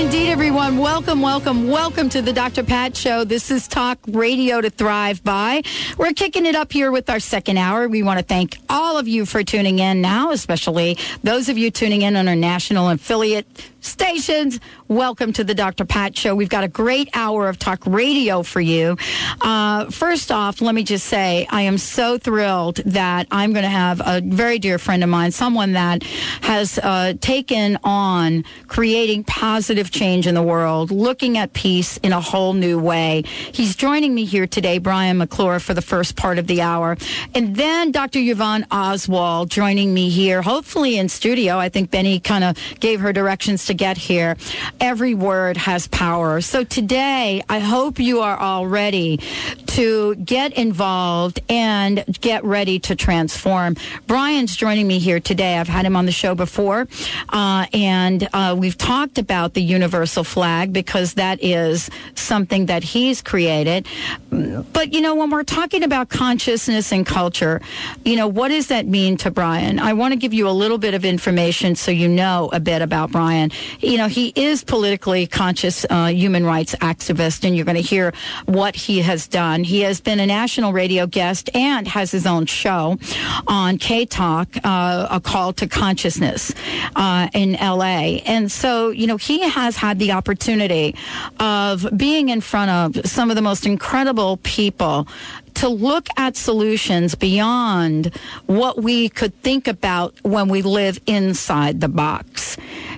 Indeed, everyone. Welcome, welcome, welcome to the Dr. Pat Show. This is Talk Radio to Thrive By. We're kicking it up here with our second hour. We want to thank all of you for tuning in now, especially those of you tuning in on our national affiliate stations. Welcome to the Dr. Pat Show. We've got a great hour of talk radio for you. Uh, first off, let me just say I am so thrilled that I'm going to have a very dear friend of mine, someone that has uh, taken on creating positive change in the world, looking at peace in a whole new way. He's joining me here today, Brian McClure, for the first part of the hour. And then Dr. Yvonne Oswald joining me here, hopefully in studio. I think Benny kind of gave her directions to get here. Every word has power. So today, I hope you are all ready to get involved and get ready to transform. Brian's joining me here today. I've had him on the show before, uh, and uh, we've talked about the universal flag because that is something that he's created. But, you know, when we're talking about consciousness and culture, you know, what does that mean to Brian? I want to give you a little bit of information so you know a bit about Brian you know, he is politically conscious uh, human rights activist, and you're going to hear what he has done. He has been a national radio guest and has his own show on K Talk, uh, a call to consciousness uh, in LA. And so, you know, he has had the opportunity of being in front of some of the most incredible people to look at solutions beyond what we could think about when we live inside the box.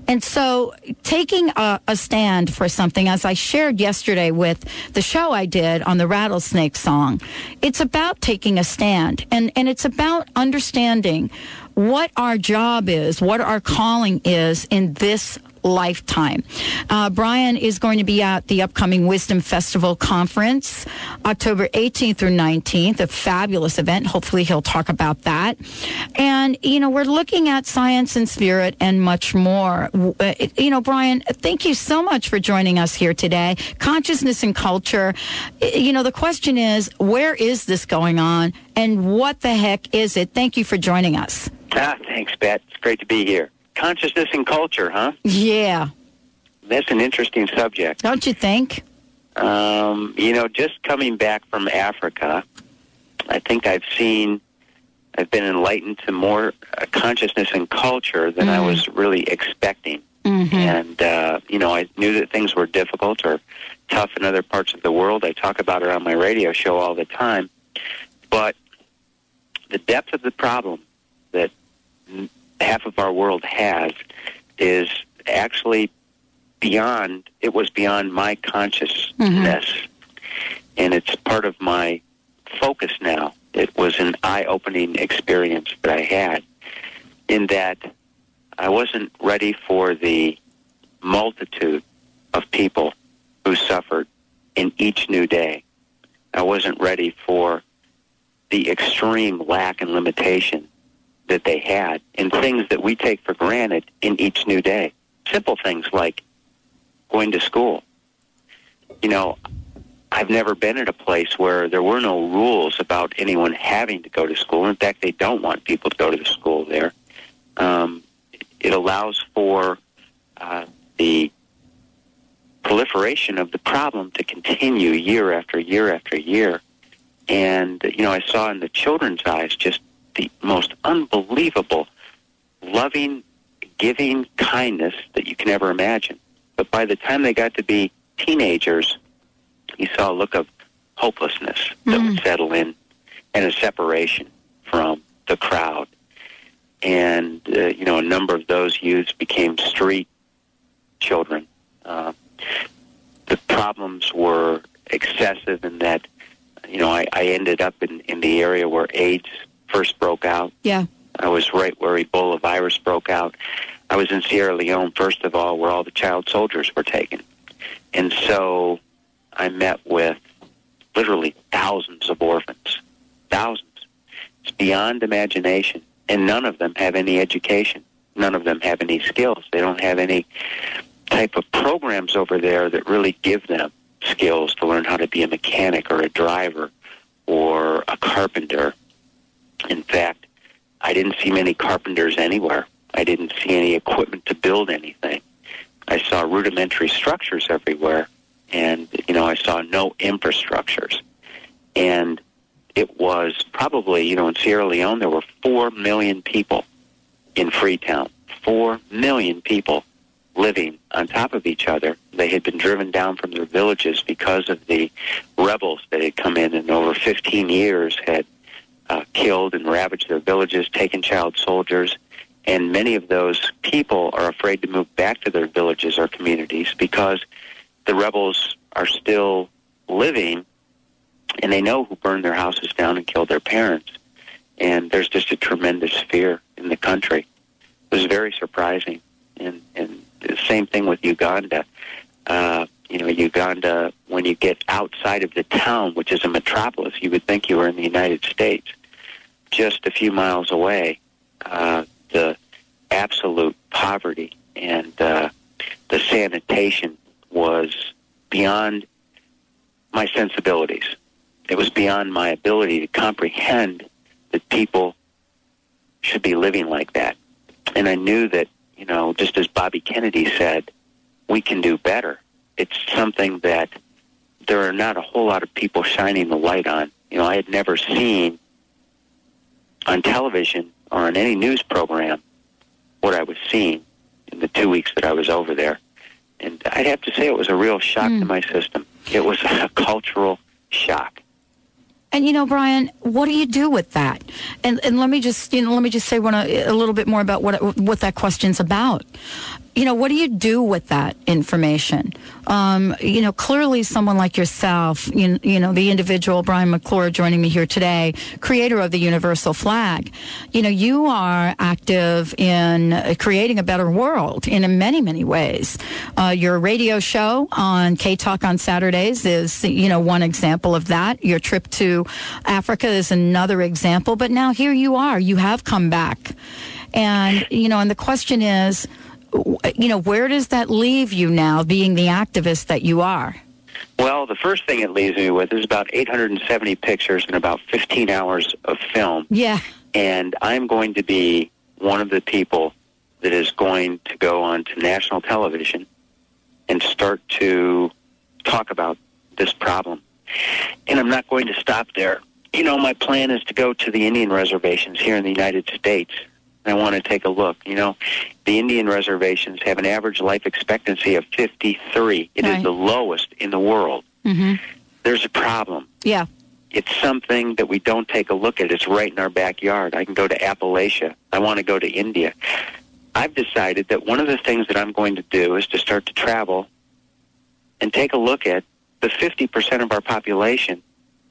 And so taking a, a, stand for something, as I shared yesterday with the show I did on the rattlesnake song, it's about taking a stand. And, and it's about understanding what our job is, what our calling is in this lifetime. Uh, Brian is going to be at the upcoming Wisdom Festival Conference, October 18th through 19th, a fabulous event. Hopefully, he'll talk about that. And, you know, we're looking at science and spirit and much more. Uh, you know, Brian, thank you so much for joining us here today. Consciousness and culture. You know, the question is, where is this going on and what the heck is it? Thank you for joining us. Ah, thanks, Pat. It's great to be here consciousness and culture, huh? Yeah. That's an interesting subject. Don't you think? Um, you know, just coming back from Africa, I think I've seen, I've been enlightened to more uh, consciousness and culture than mm. I was really expecting. Mm-hmm. And, uh, you know, I knew that things were difficult or tough in other parts of the world. I talk about it on my radio show all the time. But the depth of the problem that half of our world has is actually beyond it was beyond my consciousness. Mm-hmm. and it's part of my focus now. It was an eye-opening experience that i had in that i wasn't ready for the multitude of people who suffered in each new day. I wasn't ready for the extreme lack and limitation that they had and things that we take for granted in each new day. Simple things like going to school. You know, I've never been at a place where there were no rules about anyone having to go to school. In fact, they don't want people to go to the school there. Um, it allows for uh, the proliferation of the problem to continue year after year after year. And, you know, I saw in the children's eyes just the most unbelievable, loving, giving kindness that you can ever imagine. But by the time they got to be teenagers, you saw a look of hopelessness that mm. would settle in and a separation from the crowd. And, uh, you know, a number of those youths became street children. Uh, the problems were excessive in that, you know, I, I ended up in, in the area where AIDS first broke out. Yeah. I was right where Ebola virus broke out. I was in Sierra Leone, first of all, where all the child soldiers were taken. And so I met with literally thousands of orphans, thousands. It's beyond imagination, and none of them have any education. None of them have any skills. They don't have any type of programs over there that really give them skills to learn how to be a mechanic or a driver or a carpenter. In fact, I didn't see many carpenters anywhere. I didn't see any equipment to build anything. I saw rudimentary structures everywhere, and you know, I saw no infrastructures. And it was probably, you know, in Sierra Leone there were four million people in Freetown. Four million people living on top of each other. They had been driven down from their villages because of the rebels that had come in and over 15 years had uh, killed and ravaged their villages, taken child soldiers, and many of those people are afraid to move back to their villages or communities because the rebels are still living and they know who burned their houses down and killed their parents. And there's just a tremendous fear in the country. It was very surprising. And, and the same thing with Uganda. Uh, you know, Uganda, when you get outside of the town, which is a metropolis, you would think you were in the United States. Just a few miles away, uh, the absolute poverty and uh, the sanitation was beyond my sensibilities. It was beyond my ability to comprehend that people should be living like that. And I knew that, you know, just as Bobby Kennedy said, we can do better. It's something that there are not a whole lot of people shining the light on. You know, I had never seen on television or on any news program what I was seeing in the two weeks that I was over there. And I'd have to say it was a real shock mm. to my system. It was a cultural shock. And you know, Brian, what do you do with that? And and let me just you know let me just say one, a, a little bit more about what what that question's about you know, what do you do with that information? Um, you know, clearly someone like yourself, you, you know, the individual Brian McClure joining me here today, creator of the universal flag, you know, you are active in creating a better world in many, many ways. Uh, your radio show on K Talk on Saturdays is, you know, one example of that. Your trip to Africa is another example. But now here you are. You have come back. And, you know, and the question is, you know, where does that leave you now, being the activist that you are? Well, the first thing it leaves me with is about 870 pictures and about 15 hours of film. Yeah. And I'm going to be one of the people that is going to go on to national television and start to talk about this problem. And I'm not going to stop there. You know, my plan is to go to the Indian reservations here in the United States I want to take a look. You know, the Indian reservations have an average life expectancy of 53. It right. is the lowest in the world. Mm-hmm. There's a problem. Yeah. It's something that we don't take a look at. It's right in our backyard. I can go to Appalachia. I want to go to India. I've decided that one of the things that I'm going to do is to start to travel and take a look at the 50% of our population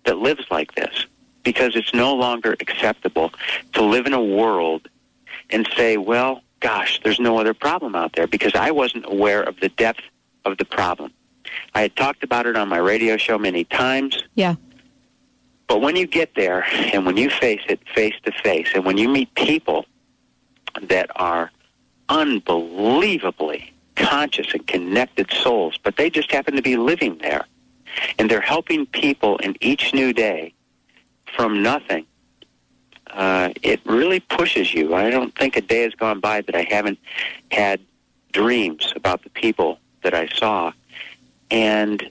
that lives like this because it's no longer acceptable to live in a world and say, well, gosh, there's no other problem out there because I wasn't aware of the depth of the problem. I had talked about it on my radio show many times. Yeah. But when you get there and when you face it face to face and when you meet people that are unbelievably conscious and connected souls, but they just happen to be living there and they're helping people in each new day from nothing uh, it really pushes you. I don't think a day has gone by that I haven't had dreams about the people that I saw. And,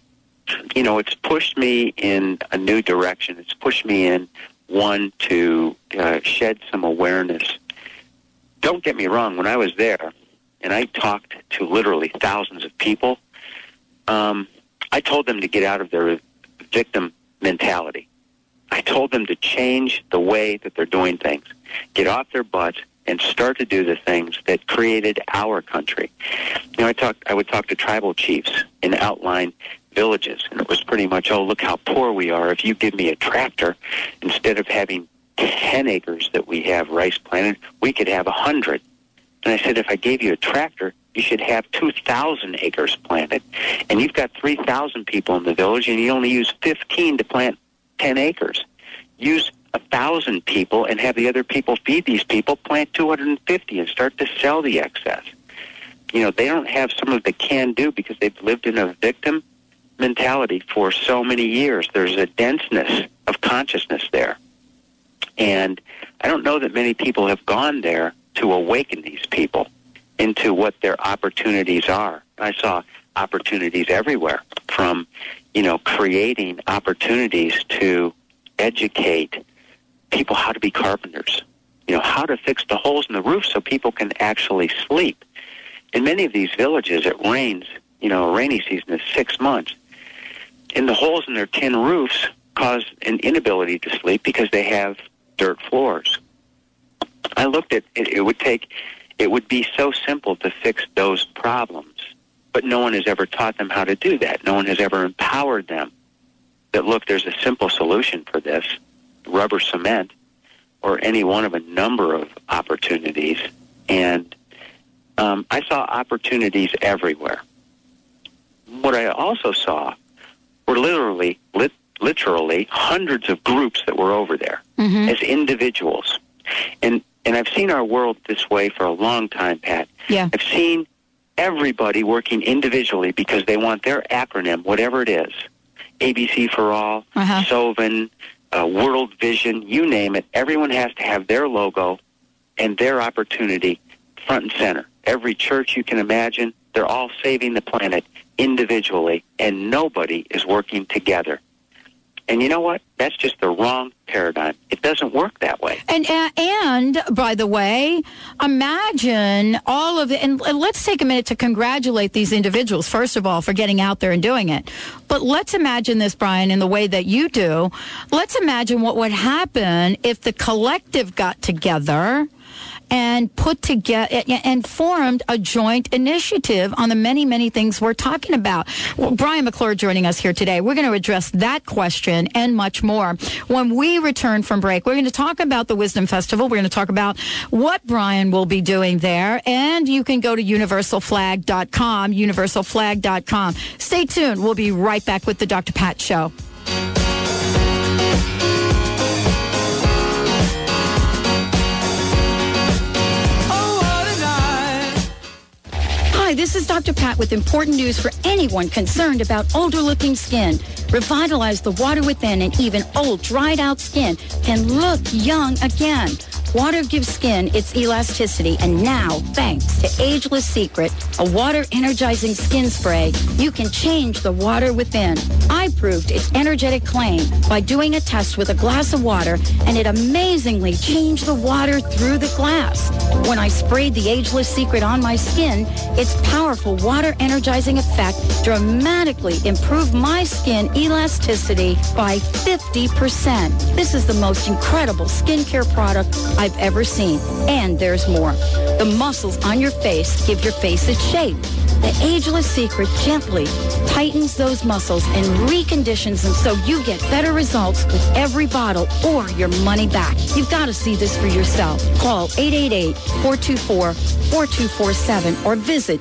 you know, it's pushed me in a new direction. It's pushed me in, one, to uh, shed some awareness. Don't get me wrong, when I was there and I talked to literally thousands of people, um, I told them to get out of their victim mentality. I told them to change the way that they're doing things, get off their butts, and start to do the things that created our country. You know, I talked. I would talk to tribal chiefs in outlying villages, and it was pretty much, oh, look how poor we are. If you give me a tractor, instead of having ten acres that we have rice planted, we could have a hundred. And I said, if I gave you a tractor, you should have 2,000 acres planted. And you've got 3,000 people in the village, and you only use 15 to plant 10 acres. Use a thousand people and have the other people feed these people, plant 250 and start to sell the excess. You know, they don't have some of the can do because they've lived in a victim mentality for so many years. There's a denseness of consciousness there. And I don't know that many people have gone there to awaken these people into what their opportunities are. I saw opportunities everywhere from, you know, creating opportunities to educate people how to be carpenters, you know, how to fix the holes in the roof so people can actually sleep. In many of these villages, it rains, you know, a rainy season is six months. And the holes in their tin roofs cause an inability to sleep because they have dirt floors. I looked at it, it would take, it would be so simple to fix those problems, but no one has ever taught them how to do that. No one has ever empowered them that, look, there's a simple solution for this rubber cement or any one of a number of opportunities. And um, I saw opportunities everywhere. What I also saw were literally, lit, literally hundreds of groups that were over there Mm-hmm. as individuals. And and I've seen our world this way for a long time, Pat. Yeah. I've seen everybody working individually because they want their acronym, whatever it is, ABC for all, Uh-huh. Sovin, uh, World Vision, you name it. Everyone has to have their logo and their opportunity front and center. Every church you can imagine, they're all saving the planet individually, and nobody is working together. And you know what? That's just the wrong paradigm. It doesn't work that way. And uh, and by the way, imagine all of it. And, and let's take a minute to congratulate these individuals first of all for getting out there and doing it. But let's imagine this, Brian, in the way that you do. Let's imagine what would happen if the collective got together and put together and formed a joint initiative on the many, many things we're talking about. Well, Brian McClure joining us here today. We're going to address that question and much more. When we return from break, we're going to talk about the Wisdom Festival. We're going to talk about what Brian will be doing there. And you can go to universalflag.com, universalflag.com. Stay tuned. We'll be right back with the Dr. Pat Show. Hi, this is Dr. Pat with important news for anyone concerned about older looking skin. Revitalize the water within and even old, dried out skin can look young again. Water gives skin its elasticity, and now, thanks to Ageless Secret, a water energizing skin spray, you can change the water within. I proved its energetic claim by doing a test with a glass of water, and it amazingly changed the water through the glass. When I sprayed the Ageless Secret on my skin, its powerful water energizing effect dramatically improved my skin elasticity by 50%. This is the most incredible skincare product I've ever seen. And there's more. The muscles on your face give your face its shape. The Ageless Secret gently tightens those muscles and reconditions them so you get better results with every bottle or your money back. You've got to see this for yourself. Call 888-424-4247 or visit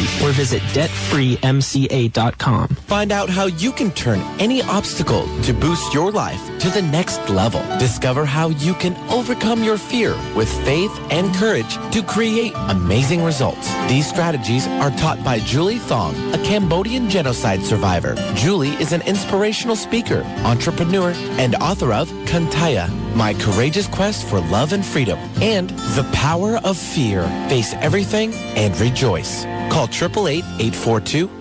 888-252-3083 or visit debtfreemca.com. Find out how you can turn any obstacle to boost your life to the next level. Discover how you can overcome your fear with faith and courage to create amazing results. These strategies are taught by Julie Thong, a Cambodian genocide survivor. Julie is an inspirational speaker, entrepreneur, and author of Kantaya, My Courageous Quest for Love and Freedom, and The Power of Fear. Face everything and rejoice. Call 888-842-27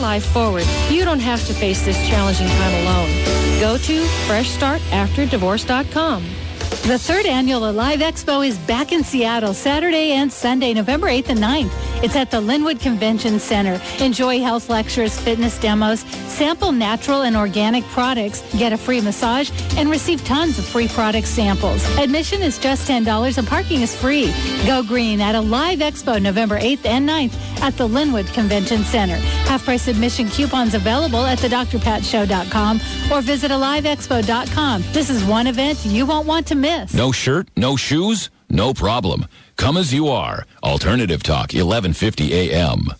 life forward. You don't have to face this challenging time alone. Go to freshstartafterdivorce.com. The third annual Alive Expo is back in Seattle Saturday and Sunday, November 8th and 9th. It's at the Lynnwood Convention Center. Enjoy health lectures, fitness demos, sample natural and organic products, get a free massage, and receive tons of free product samples. Admission is just $10 and parking is free. Go green at Alive Expo November 8th and 9th at the Lynnwood Convention Center. Half-price admission coupons available at thedrpatshow.com or visit aliveexpo.com. This is one event you won't want to miss. No shirt, no shoes, no problem. Come as you are. Alternative Talk, 1150 AM.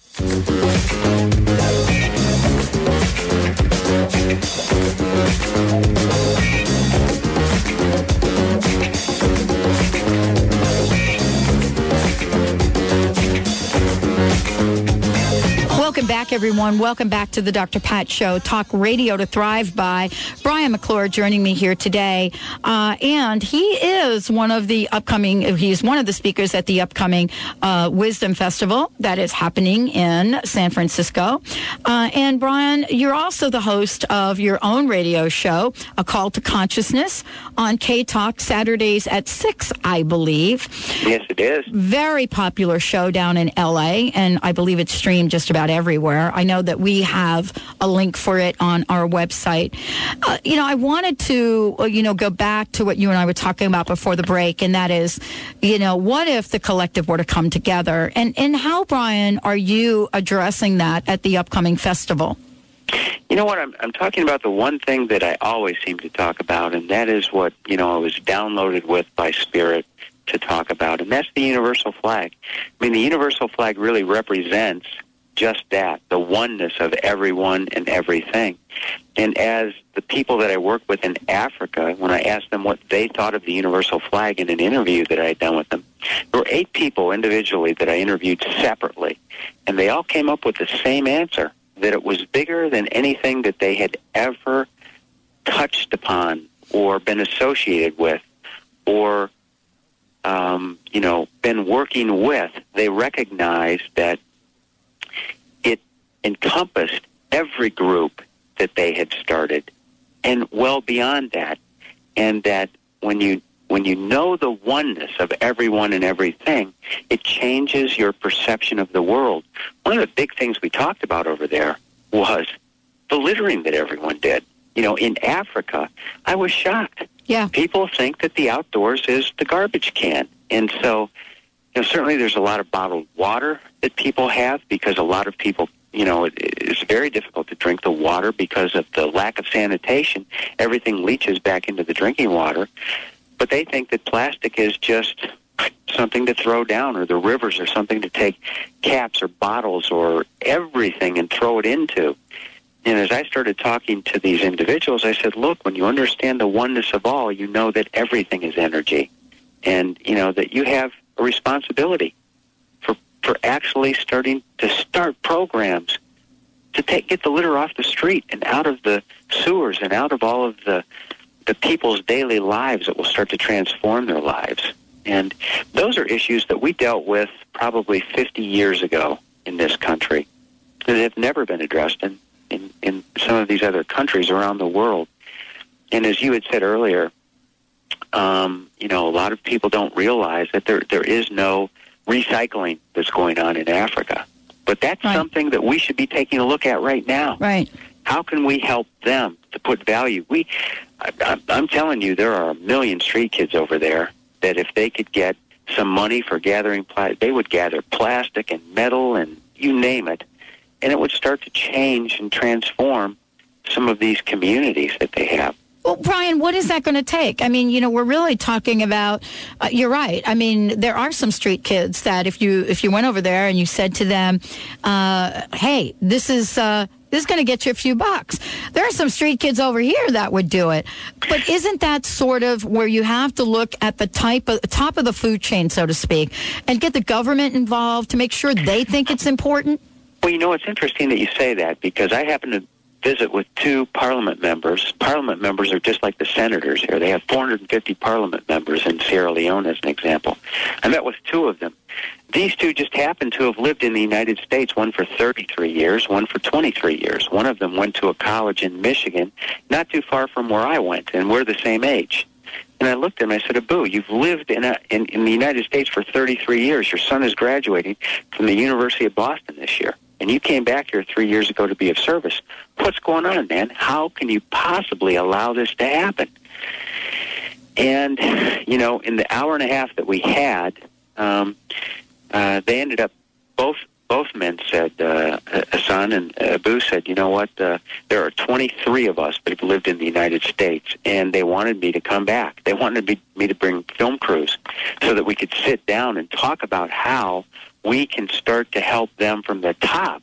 Welcome back, everyone. Welcome back to the Dr. Pat Show, talk radio to thrive by. Brian McClure joining me here today. Uh, and he is one of the upcoming, he's one of the speakers at the upcoming uh, Wisdom Festival that is happening in San Francisco. Uh, and Brian, you're also the host of your own radio show, A Call to Consciousness, on K Talk Saturdays at 6, I believe. Yes, it is. Very popular show down in LA, and I believe it's streamed just about everywhere. I know that we have a link for it on our website. Uh, you know, I wanted to, uh, you know, go back to what you and I were talking about before the break, and that is, you know, what if the collective were to come together? And, and how, Brian, are you addressing that at the upcoming festival? You know what? I'm, I'm talking about the one thing that I always seem to talk about, and that is what, you know, I was downloaded with by Spirit to talk about, and that's the universal flag. I mean, the universal flag really represents just that, the oneness of everyone and everything. And as the people that I work with in Africa, when I asked them what they thought of the universal flag in an interview that I had done with them, there were eight people individually that I interviewed separately, and they all came up with the same answer that it was bigger than anything that they had ever touched upon or been associated with or um, you know been working with they recognized that encompassed every group that they had started and well beyond that and that when you when you know the oneness of everyone and everything, it changes your perception of the world. One of the big things we talked about over there was the littering that everyone did. You know, in Africa, I was shocked. Yeah. People think that the outdoors is the garbage can. And so, you know, certainly there's a lot of bottled water that people have because a lot of people, you know, it, it's very difficult to drink the water because of the lack of sanitation. Everything leaches back into the drinking water. But they think that plastic is just something to throw down, or the rivers are something to take caps or bottles or everything and throw it into. And as I started talking to these individuals, I said, look, when you understand the oneness of all, you know that everything is energy. And, you know, that you have a responsibility for, actually starting to start programs to take, get the litter off the street and out of the sewers and out of all of the, the people's daily lives that will start to transform their lives. And those are issues that we dealt with probably 50 years ago in this country that have never been addressed in, in, in some of these other countries around the world. And as you had said earlier, um, you know, a lot of people don't realize that there there is no recycling that's going on in Africa. But that's Right. something that we should be taking a look at right now. Right. How can we help them to put value? We, I, I'm telling you, there are a million street kids over there that if they could get some money for gathering plastic, they would gather plastic and metal and you name it, and it would start to change and transform some of these communities that they have. Well, Brian, what is that going to take? I mean, you know, we're really talking about. Uh, you're right. I mean, there are some street kids that if you if you went over there and you said to them, uh, "Hey, this is uh, This is going to get you a few bucks. There are some street kids over here that would do it. But isn't that sort of where you have to look at the type of top of the food chain, so to speak, and get the government involved to make sure they think it's important? Well, you know, it's interesting that you say that because I happen to visit with two parliament members. Parliament members are just like the senators here. They have 450 parliament members in Sierra Leone, as an example. I met with two of them. These two just happened to have lived in the United States, one for 33 years, one for 23 years. One of them went to a college in Michigan, not too far from where I went, and we're the same age. And I looked at him. I said, "Abu, you've lived in, a, in in the United States for 33 years. Your son is graduating from the University of Boston this year, and you came back here three years ago to be of service. What's going on, man? How can you possibly allow this to happen?" And you know, in the hour and a half that we had, um, uh, they ended up both both men said uh, Hassan and Abu said, you know what? Uh, there are 23 of us that have lived in the United States, and they wanted me to come back. They wanted me, me to bring film crews so that we could sit down and talk about how we can start to help them from the top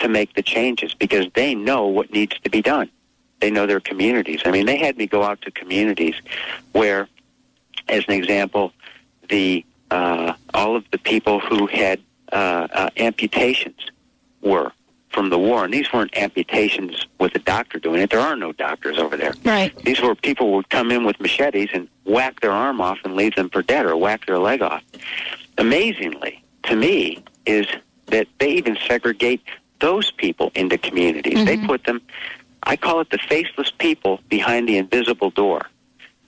to make the changes because they know what needs to be done. They know their communities. I mean, they had me go out to communities where, as an example, the uh, all of the people who had uh, uh, amputations were from the war, and these weren't amputations with a doctor doing it. There are no doctors over there. Right. These were people who would come in with machetes and whack their arm off and leave them for dead, or whack their leg off. Amazingly, to me, is that they even segregate those people into communities. Mm-hmm. They put them. I call it the faceless people behind the invisible door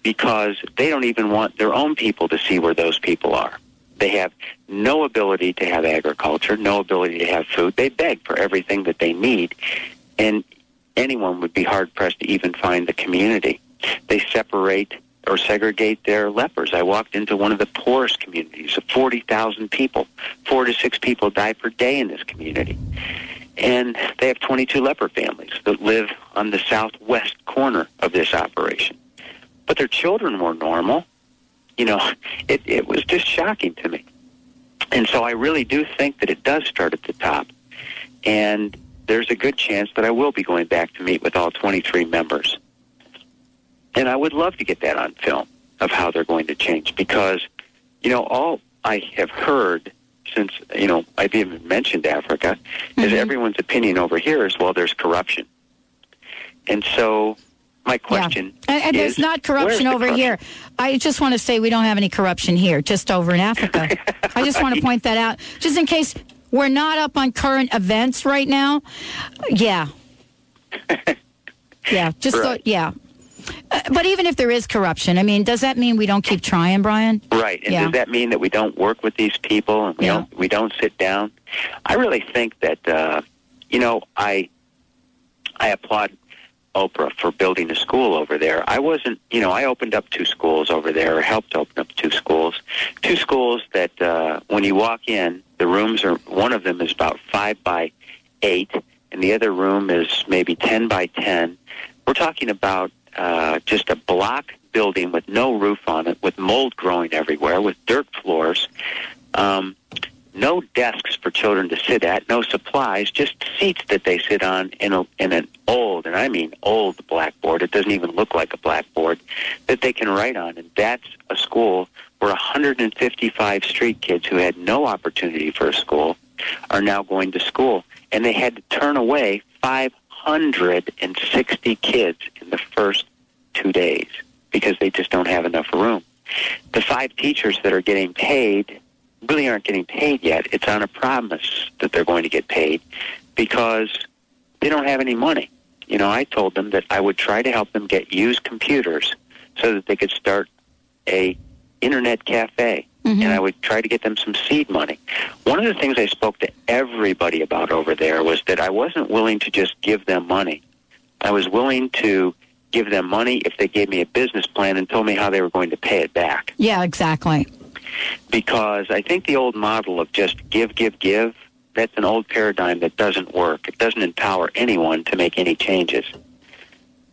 because they don't even want their own people to see where those people are. They have no ability to have agriculture, no ability to have food. They beg for everything that they need, and anyone would be hard pressed to even find the community. They separate or segregate their lepers. I walked into one of the poorest communities of 40,000 people. Four to six people die per day in this community. And they have 22 leper families that live on the southwest corner of this operation. But their children were normal you know, it, it was just shocking to me. And so I really do think that it does start at the top. And there's a good chance that I will be going back to meet with all 23 members. And I would love to get that on film of how they're going to change because, you know, all I have heard since, you know, I've even mentioned Africa mm-hmm. is everyone's opinion over here is, well, there's corruption. And so my question yeah. and, and is, there's not corruption over corruption? here. I just want to say we don't have any corruption here, just over in Africa. I just want to point that out, just in case we're not up on current events right now. Yeah. yeah, just right. so, yeah. But even if there is corruption, I mean, does that mean we don't keep trying, Brian? Right. And yeah. does that mean that we don't work with these people and we yeah. don't we don't sit down? I really think that uh, you know I I applaud Oprah for building a school over there. I wasn't, you know, I opened up two schools over there, or helped open up two schools. Two schools that, uh, when you walk in, the rooms are, one of them is about five by eight, and the other room is maybe 10 by 10. We're talking about uh, just a block building with no roof on it, with mold growing everywhere, with dirt floors. Um, no desks for children to sit at, no supplies, just seats that they sit on in, a, in an old, and I mean old blackboard. It doesn't even look like a blackboard that they can write on. And that's a school where 155 street kids who had no opportunity for a school are now going to school. And they had to turn away 560 kids in the first two days because they just don't have enough room. The five teachers that are getting paid really aren't getting paid yet. It's on a promise that they're going to get paid because they don't have any money. You know, I told them that I would try to help them get used computers so that they could start a internet cafe. Mm-hmm. And I would try to get them some seed money. One of the things I spoke to everybody about over there was that I wasn't willing to just give them money. I was willing to give them money if they gave me a business plan and told me how they were going to pay it back. Yeah, exactly because I think the old model of just give, give, give, that's an old paradigm that doesn't work. It doesn't empower anyone to make any changes.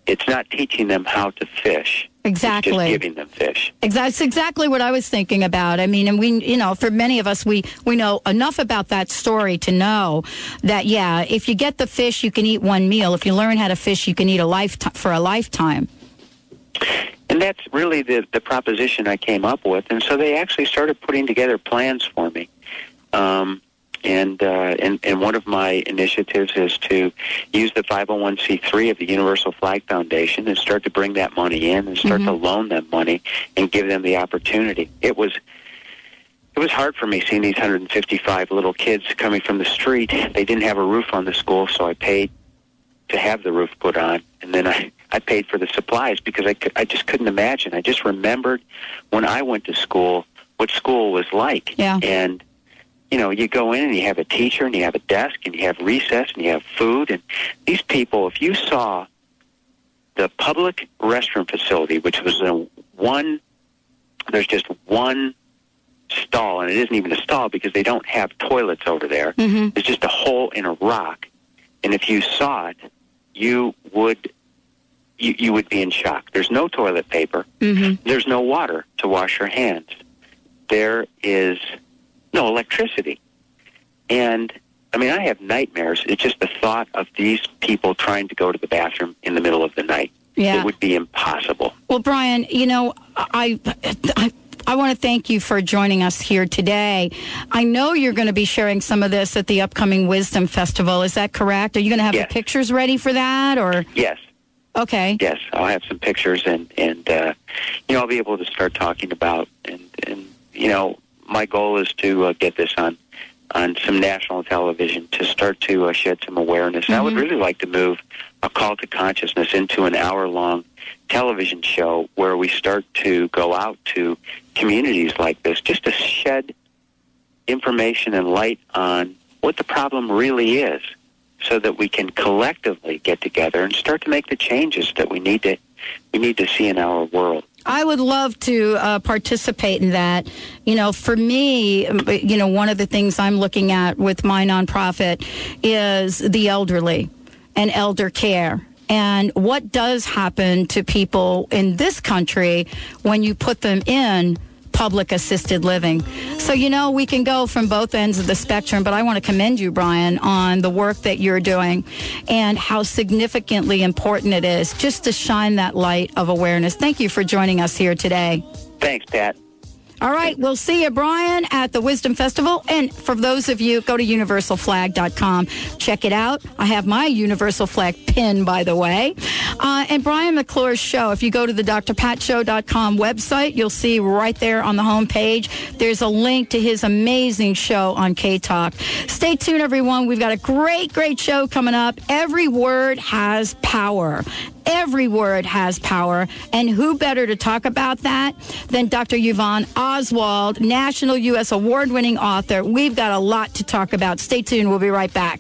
It's not teaching them how to fish. Exactly. Giving them fish. That's exactly what I was thinking about. I mean, and we, you know, for many of us, we we know enough about that story to know that yeah, if you get the fish, you can eat one meal. If you learn how to fish, you can eat a lifetime for a lifetime. And that's really the the proposition I came up with. And so they actually started putting together plans for me. Um, and, uh, and and one of my initiatives is to use the 501c3 of the Universal Flag Foundation and start to bring that money in and start to loan them money and give them the opportunity. It was it was hard for me seeing these 155 little kids coming from the street. They didn't have a roof on the school, so I paid to have the roof put on, and then I I paid for the supplies because I could, I just couldn't imagine. I just remembered when I went to school what school was like, Yeah. and you know, you go in and you have a teacher and you have a desk and you have recess and you have food and these people, if you saw the public restroom facility, which was a one, there's just one stall and it isn't even a stall because they don't have toilets over there. Mhm. It's just a hole in a rock. And if you saw it, you would, you, you would be in shock. There's no toilet paper. Mm-hmm. There's no water to wash your hands. There is no electricity. And I mean, I have nightmares. It's just the thought of these people trying to go to the bathroom in the middle of the night. Yeah. It would be impossible. Well, Brian, you know, I, I, I want to thank you for joining us here today. I know you're going to be sharing some of this at the upcoming Wisdom Festival. Is that correct? Are you going to have Yes. the pictures ready for that, or Yes, okay? yes. I'll have some pictures and, and uh, you know, I'll be able to start talking about, and, and you know, my goal is to uh, get this on on some national television to start to uh, shed some awareness. And I would really like to move a call to consciousness into an hour long television show where we start to go out to communities like this just to shed information and light on what the problem really is so that we can collectively get together and start to make the changes that we need to we need to see in our world. I would love to uh, participate in that. You know, for me, you know, one of the things I'm looking at with my nonprofit is the elderly and elder care. And what does happen to people in this country when you put them in public assisted living. So, you know, we can go from both ends of the spectrum, but I want to commend you, Brian, on the work that you're doing and how significantly important it is just to shine that light of awareness. Thank you for joining us here today. Thanks, Pat. All right, we'll see you, Brian, at the Wisdom Festival. And for those of you, go to universalflag.com. Check it out. I have my Universal Flag pin, by the way. Uh, and Brian McClure's show, if you go to the drpatshow.com website, you'll see right there on the homepage, there's a link to his amazing show on K Talk. Stay tuned, everyone. We've got a great, great show coming up. Every word has power. Every word has power. And who better to talk about that than Dr. Yvonne Oswald, National U.S. award winning author? We've got a lot to talk about. Stay tuned. We'll be right back.